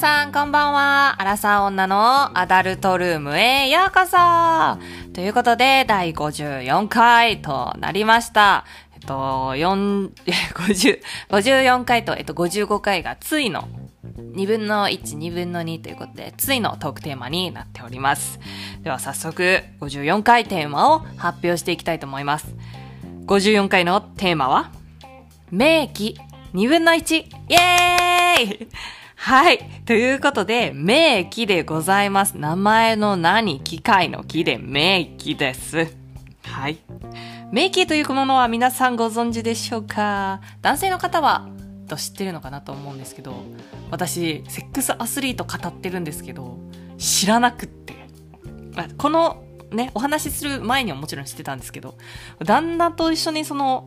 さん、こんばんは。アラサー女のアダルトルームへようこそということで、第54回となりました。えっと、4、50、54回と、えっと、55回がついの2分の1、2分の2ということで、ついのトークテーマになっております。では早速、54回テーマを発表していきたいと思います。54回のテーマは、名機2分の1イエーイはい。ということで、名機でございます。名前の何機械の機で名機です。はい。名機というものは皆さんご存知でしょうか？男性の方は、と知ってるのかなと思うんですけど、私、セックスアスリート語ってるんですけど、知らなくって。あこのね、お話しする前にはもちろん知ってたんですけど、旦那と一緒にその、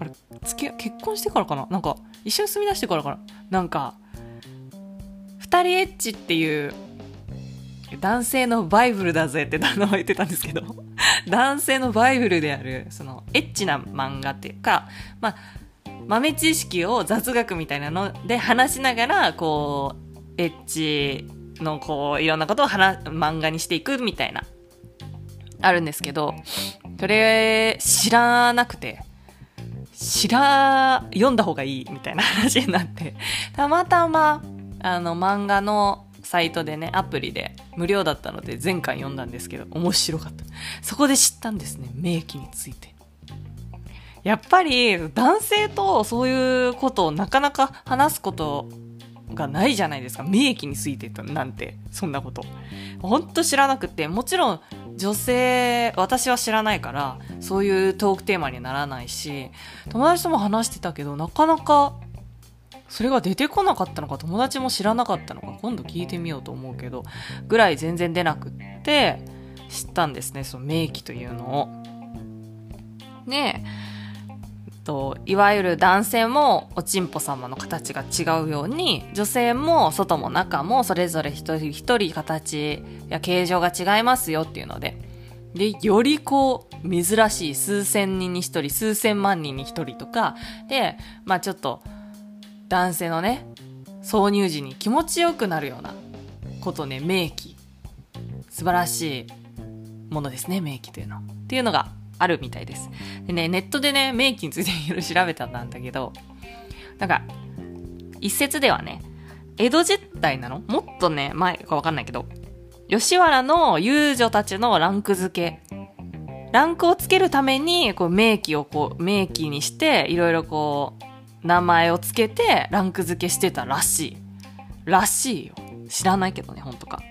あれ、付き合結婚してからかな？なんか、一緒に住み出してからかな？なんか、二人エッチっていう、男性のバイブルだぜって旦那は言ってたんですけど、男性のバイブルである、その、エッチな漫画っていうか、まあ、豆知識を雑学みたいなので話しながら、こう、エッチのこう、いろんなことを話漫画にしていくみたいな、あるんですけど、それ、知らなくて、知ら、読んだ方がいいみたいな話になって、たまたま、あの、漫画のサイトでね、アプリで無料だったので前回読んだんですけど、面白かった。そこで知ったんですね、名機について。やっぱり、男性とそういうことをなかなか話すことがないじゃないですか。名機についてなんて、そんなこと。ほんと知らなくて、もちろん女性、私は知らないから、そういうトークテーマにならないし、友達とも話してたけど、なかなか、それが出てこなかったのか、友達も知らなかったのか、今度聞いてみようと思うけど、ぐらい全然出なくって、知ったんですね、その名機というのを。ねえ、といわゆる男性もおちんぽ様の形が違うように女性も外も中もそれぞれ一人一人形や形状が違いますよっていうのででよりこう珍しい数千人に一人数千万人に一人とかでまあちょっと男性のね挿入時に気持ちよくなるようなことね名機素晴らしいものですね名機というのっていうのがあるみたいです。でね、ネットでね、名機についていろいろ調べたんだけど、なんか、一説ではね、江戸時代なの？もっとね、前かわかんないけど、吉原の遊女たちのランク付け。ランクをつけるために、こう、名機をこう、名機にして、いろいろこう、名前をつけて、ランク付けしてたらしい。らしいよ。知らないけどね、ほんとか。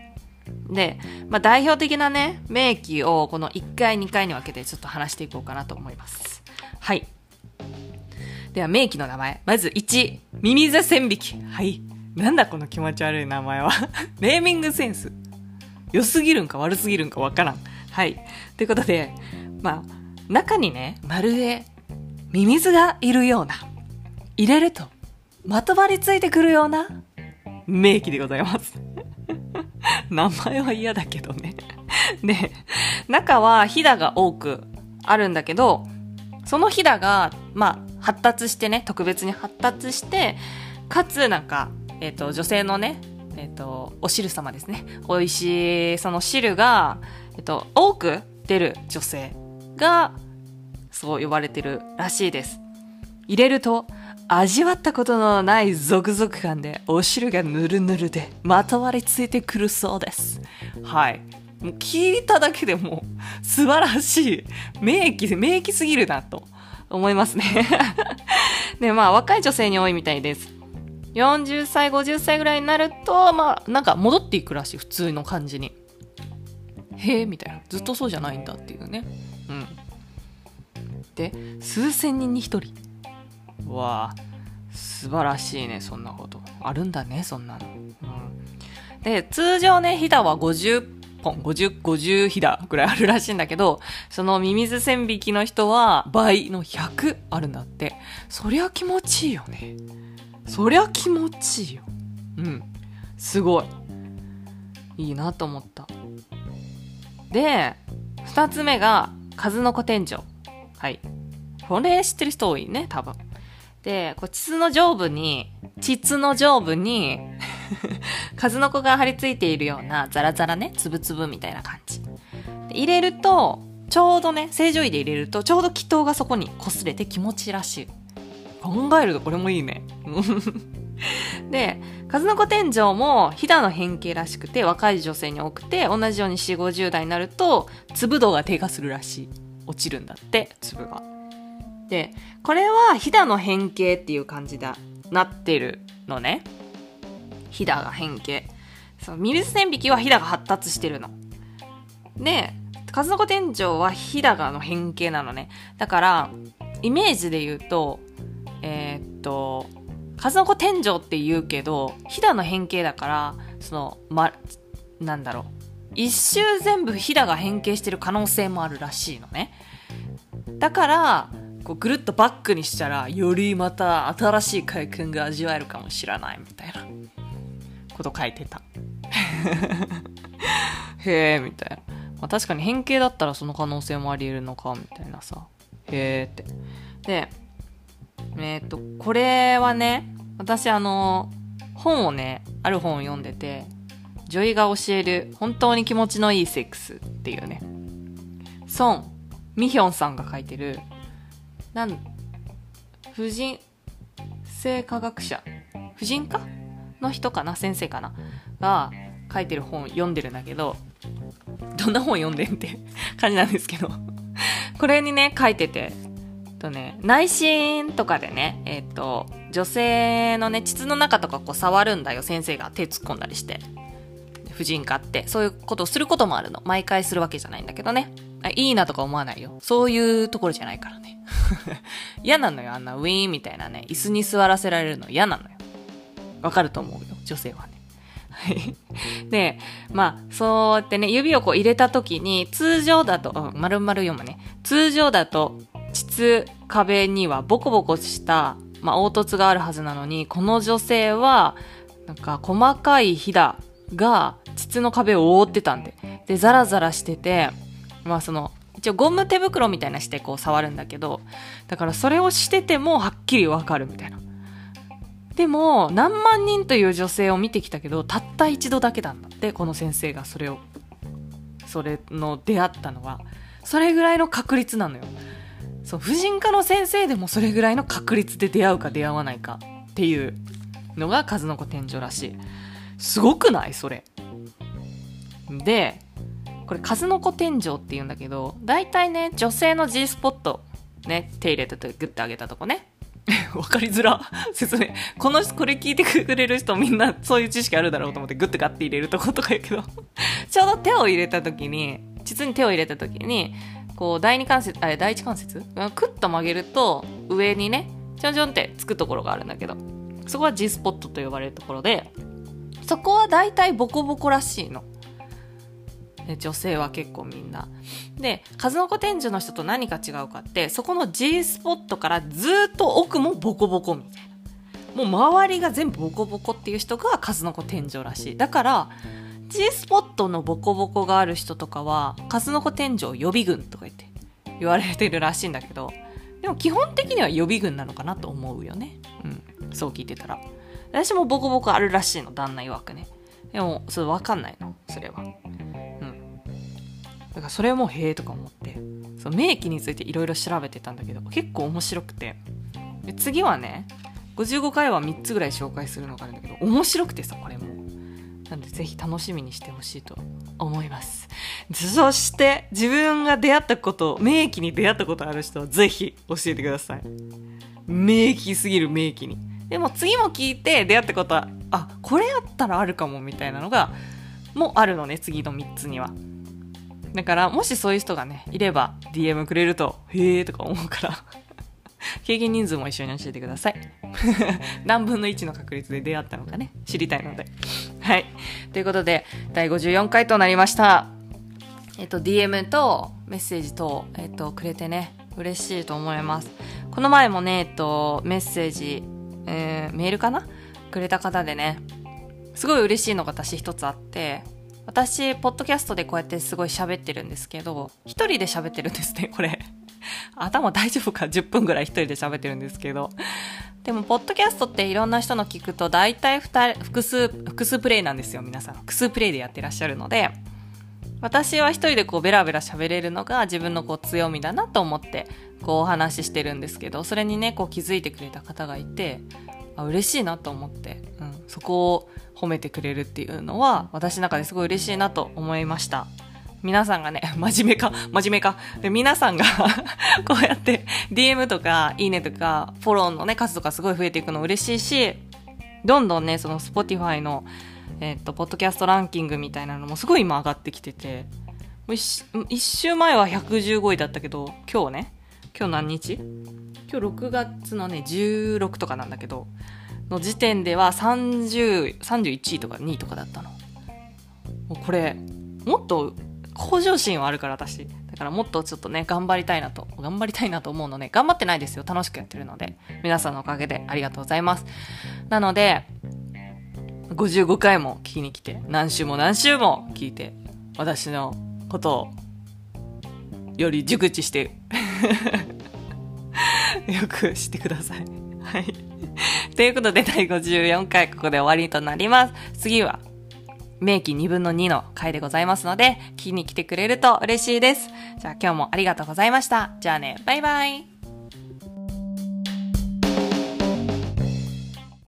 で、まあ、代表的なね、名機をこの1回、2回に分けてちょっと話していこうかなと思います。はい。では、名機の名前。まず1、ミミズ千匹。はい。なんだこの気持ち悪い名前は。ネーミングセンス。良すぎるんか悪すぎるんかわからん。はい。ということで、まあ、中にね、まるで、ミミズがいるような、入れると、まとわりついてくるような、名機でございます。名前は嫌だけどね。で、中はひだが多くあるんだけど、そのひだが、まあ、発達してね、特別に発達して、かつ、なんか、えっ、と、女性のね、えっ、と、お汁様ですね。美味しい、その汁が、えっ、と、多く出る女性が、そう呼ばれてるらしいです。入れると、味わったことのないゾクゾク感でお汁がぬるぬるでまとわりついてくるそうです。はい。もう聞いただけでも素晴らしい。名機、名機すぎるなと思いますね。で、まあ若い女性に多いみたいです。40歳、50歳ぐらいになると、まあなんか戻っていくらしい。普通の感じに。へえ、みたいな。ずっとそうじゃないんだっていうね。うん。で、数千人に一人。わあ素晴らしいねそんなこと。あるんだねそんなの、うん、で通常ねひだは50本5050ひだぐらいあるらしいんだけどそのミミズ線引きの人は倍の100あるんだって。そりゃ気持ちいいよね。そりゃ気持ちいいよ。うん。すごい。いいなと思った。で2つ目が数の子天井。はい。これ知ってる人多いね多分。で、こう膣の上部に、膣の上部に 数の子が張り付いているようなザラザラね、つぶつぶみたいな感じ。入れると、ちょうどね、正常位で入れると、ちょうど気筒がそこに擦れて気持ちいいらしい。考えるとこれもいいね。で、数の子天井もひだの変形らしくて、若い女性に多くて、同じように4、50代になると、粒度が低下するらしい。落ちるんだって、粒が。で、これはひだの変形っていう感じだ、なってるのね。ひだが変形。そのミルス線引きはひだが発達してるの。で、数の子天井はひだがの変形なのね。だから、イメージで言うと、えー、っと、数の子天井って言うけど、ひだの変形だから、その、ま、なんだろう。一周全部ひだが変形してる可能性もあるらしいのね。だから、こうぐるっとバックにしたら、よりまた新しい快感が味わえるかもしれないみたいなこと書いてた。へえ、みたいな。まあ、確かに変形だったらその可能性もあり得るのか、みたいなさ。へえって。で、えっ、と、これはね、私あの、本をね、ある本を読んでて、女医が教える本当に気持ちのいいセックスっていうね、ソン・ミヒョンさんが書いてる、なん、婦人性科学者、婦人科？の人かな？先生かな？が書いてる本読んでるんだけど、どんな本読んでんって 感じなんですけどこれにね、書いてて、とね、内心とかでね、えっ、ー、と、女性のね、膣の中とかこう触るんだよ、先生が手突っ込んだりして。婦人科って、そういうことをすることもあるの。毎回するわけじゃないんだけどね。いいなとか思わないよ。そういうところじゃないからね。嫌なのよ、あんなウィーンみたいなね、椅子に座らせられるの嫌なのよ。わかると思うよ、女性はね。はい。で、まあ、そうやってね、指をこう入れた時に、通常だと、丸々読むね。通常だと、膣壁にはボコボコした、まあ、凹凸があるはずなのに、この女性は、なんか細かいひだが膣の壁を覆ってたんで。で、ザラザラしてて、まあその、一応ゴム手袋みたいなしてこう触るんだけど、だからそれをしててもはっきりわかるみたいな。でも、何万人という女性を見てきたけど、たった一度だけなんだって、この先生がそれを、それの出会ったのは。それぐらいの確率なのよ。そう、婦人科の先生でもそれぐらいの確率で出会うか出会わないかっていうのが数の子天井らしい。すごくない？それ。で、これ数の子天井って言うんだけど、大体ね、女性の G スポット、ね、手入れててグッて上げたとこね。わかりづら。説明。この、これ聞いてくれる人みんなそういう知識あるだろうと思ってグッてガッて入れるとことか言うけど ちょうど手を入れた時に、膣に手を入れた時に、こう第二関節あれ第一関節？クッと曲げると上にねちょんちょんってつくところがあるんだけどそこは G スポットと呼ばれるところでそこは大体ボコボコらしいの。女性は結構みんな。で、数の子天井の人と何か違うかって、そこの G スポットからずっと奥もボコボコみたいな。もう周りが全部ボコボコっていう人が数の子天井らしい。だから、G スポットのボコボコがある人とかは、数の子天井予備軍とか言って言われてるらしいんだけど、でも基本的には予備軍なのかなと思うよね。うん。そう聞いてたら。私もボコボコあるらしいの、旦那曰くね。でも、それわかんないの、それは。だからそれもへえとか思って、その名器についていろいろ調べてたんだけど、結構面白くて。で次はね、55回は3つぐらい紹介するのがあるんだけど、面白くてさ、これも。なんでぜひ楽しみにしてほしいと思います。そして、自分が出会ったこと、名機に出会ったことある人はぜひ教えてください。名機すぎる名機に。でも次も聞いて出会ったことは、あ、これやったらあるかもみたいなのが、もうあるのね、次の3つには。だから、もしそういう人がね、いれば DM くれると、へえーとか思うから 経験人数も一緒に教えてください。何分の1の確率で出会ったのかね、知りたいので。はい。ということで、第54回となりました。えっと、DM とメッセージと、えっと、くれてね、嬉しいと思います。この前もね、えっと、メッセージ、えー、メールかな？くれた方でね、すごい嬉しいのが私一つあって、私、ポッドキャストでこうやってすごい喋ってるんですけど、一人で喋ってるんですね、これ。頭大丈夫か ?10 分ぐらい一人で喋ってるんですけど、でも、ポッドキャストっていろんな人の聞くと、大体複数、複数プレイなんですよ、皆さん。複数プレイでやってらっしゃるので、私は一人でこうベラベラ喋れるのが自分のこう強みだなと思ってこうお話ししてるんですけどそれにねこう気づいてくれた方がいてあ嬉しいなと思って、うん、そこを褒めてくれるっていうのは私の中ですごい嬉しいなと思いました。皆さんがね 真面目か真面目か。で皆さんが こうやって DM とかいいねとかフォローのね数とかすごい増えていくの嬉しいしどんどんねその Spotify のえっ、と、ポッドキャストランキングみたいなのもすごい今上がってきてて、一週前は115位だったけど、今日ね、今日何日？今日6月のね、16とかなんだけど、の時点では30、31位とか2位とかだったの。もうこれ、もっと向上心はあるから私。だからもっとちょっとね、頑張りたいなと、頑張りたいなと思うので、頑張ってないですよ。楽しくやってるので。皆さんのおかげでありがとうございます。なので、55回も聞きに来て、何週も何週も聞いて、私のことを、より熟知して、よくしてください。はい。ということで、第54回ここで終わりとなります。次は、名記2分の2の回でございますので、聞きに来てくれると嬉しいです。じゃあ今日もありがとうございました。じゃあね、バイバイ。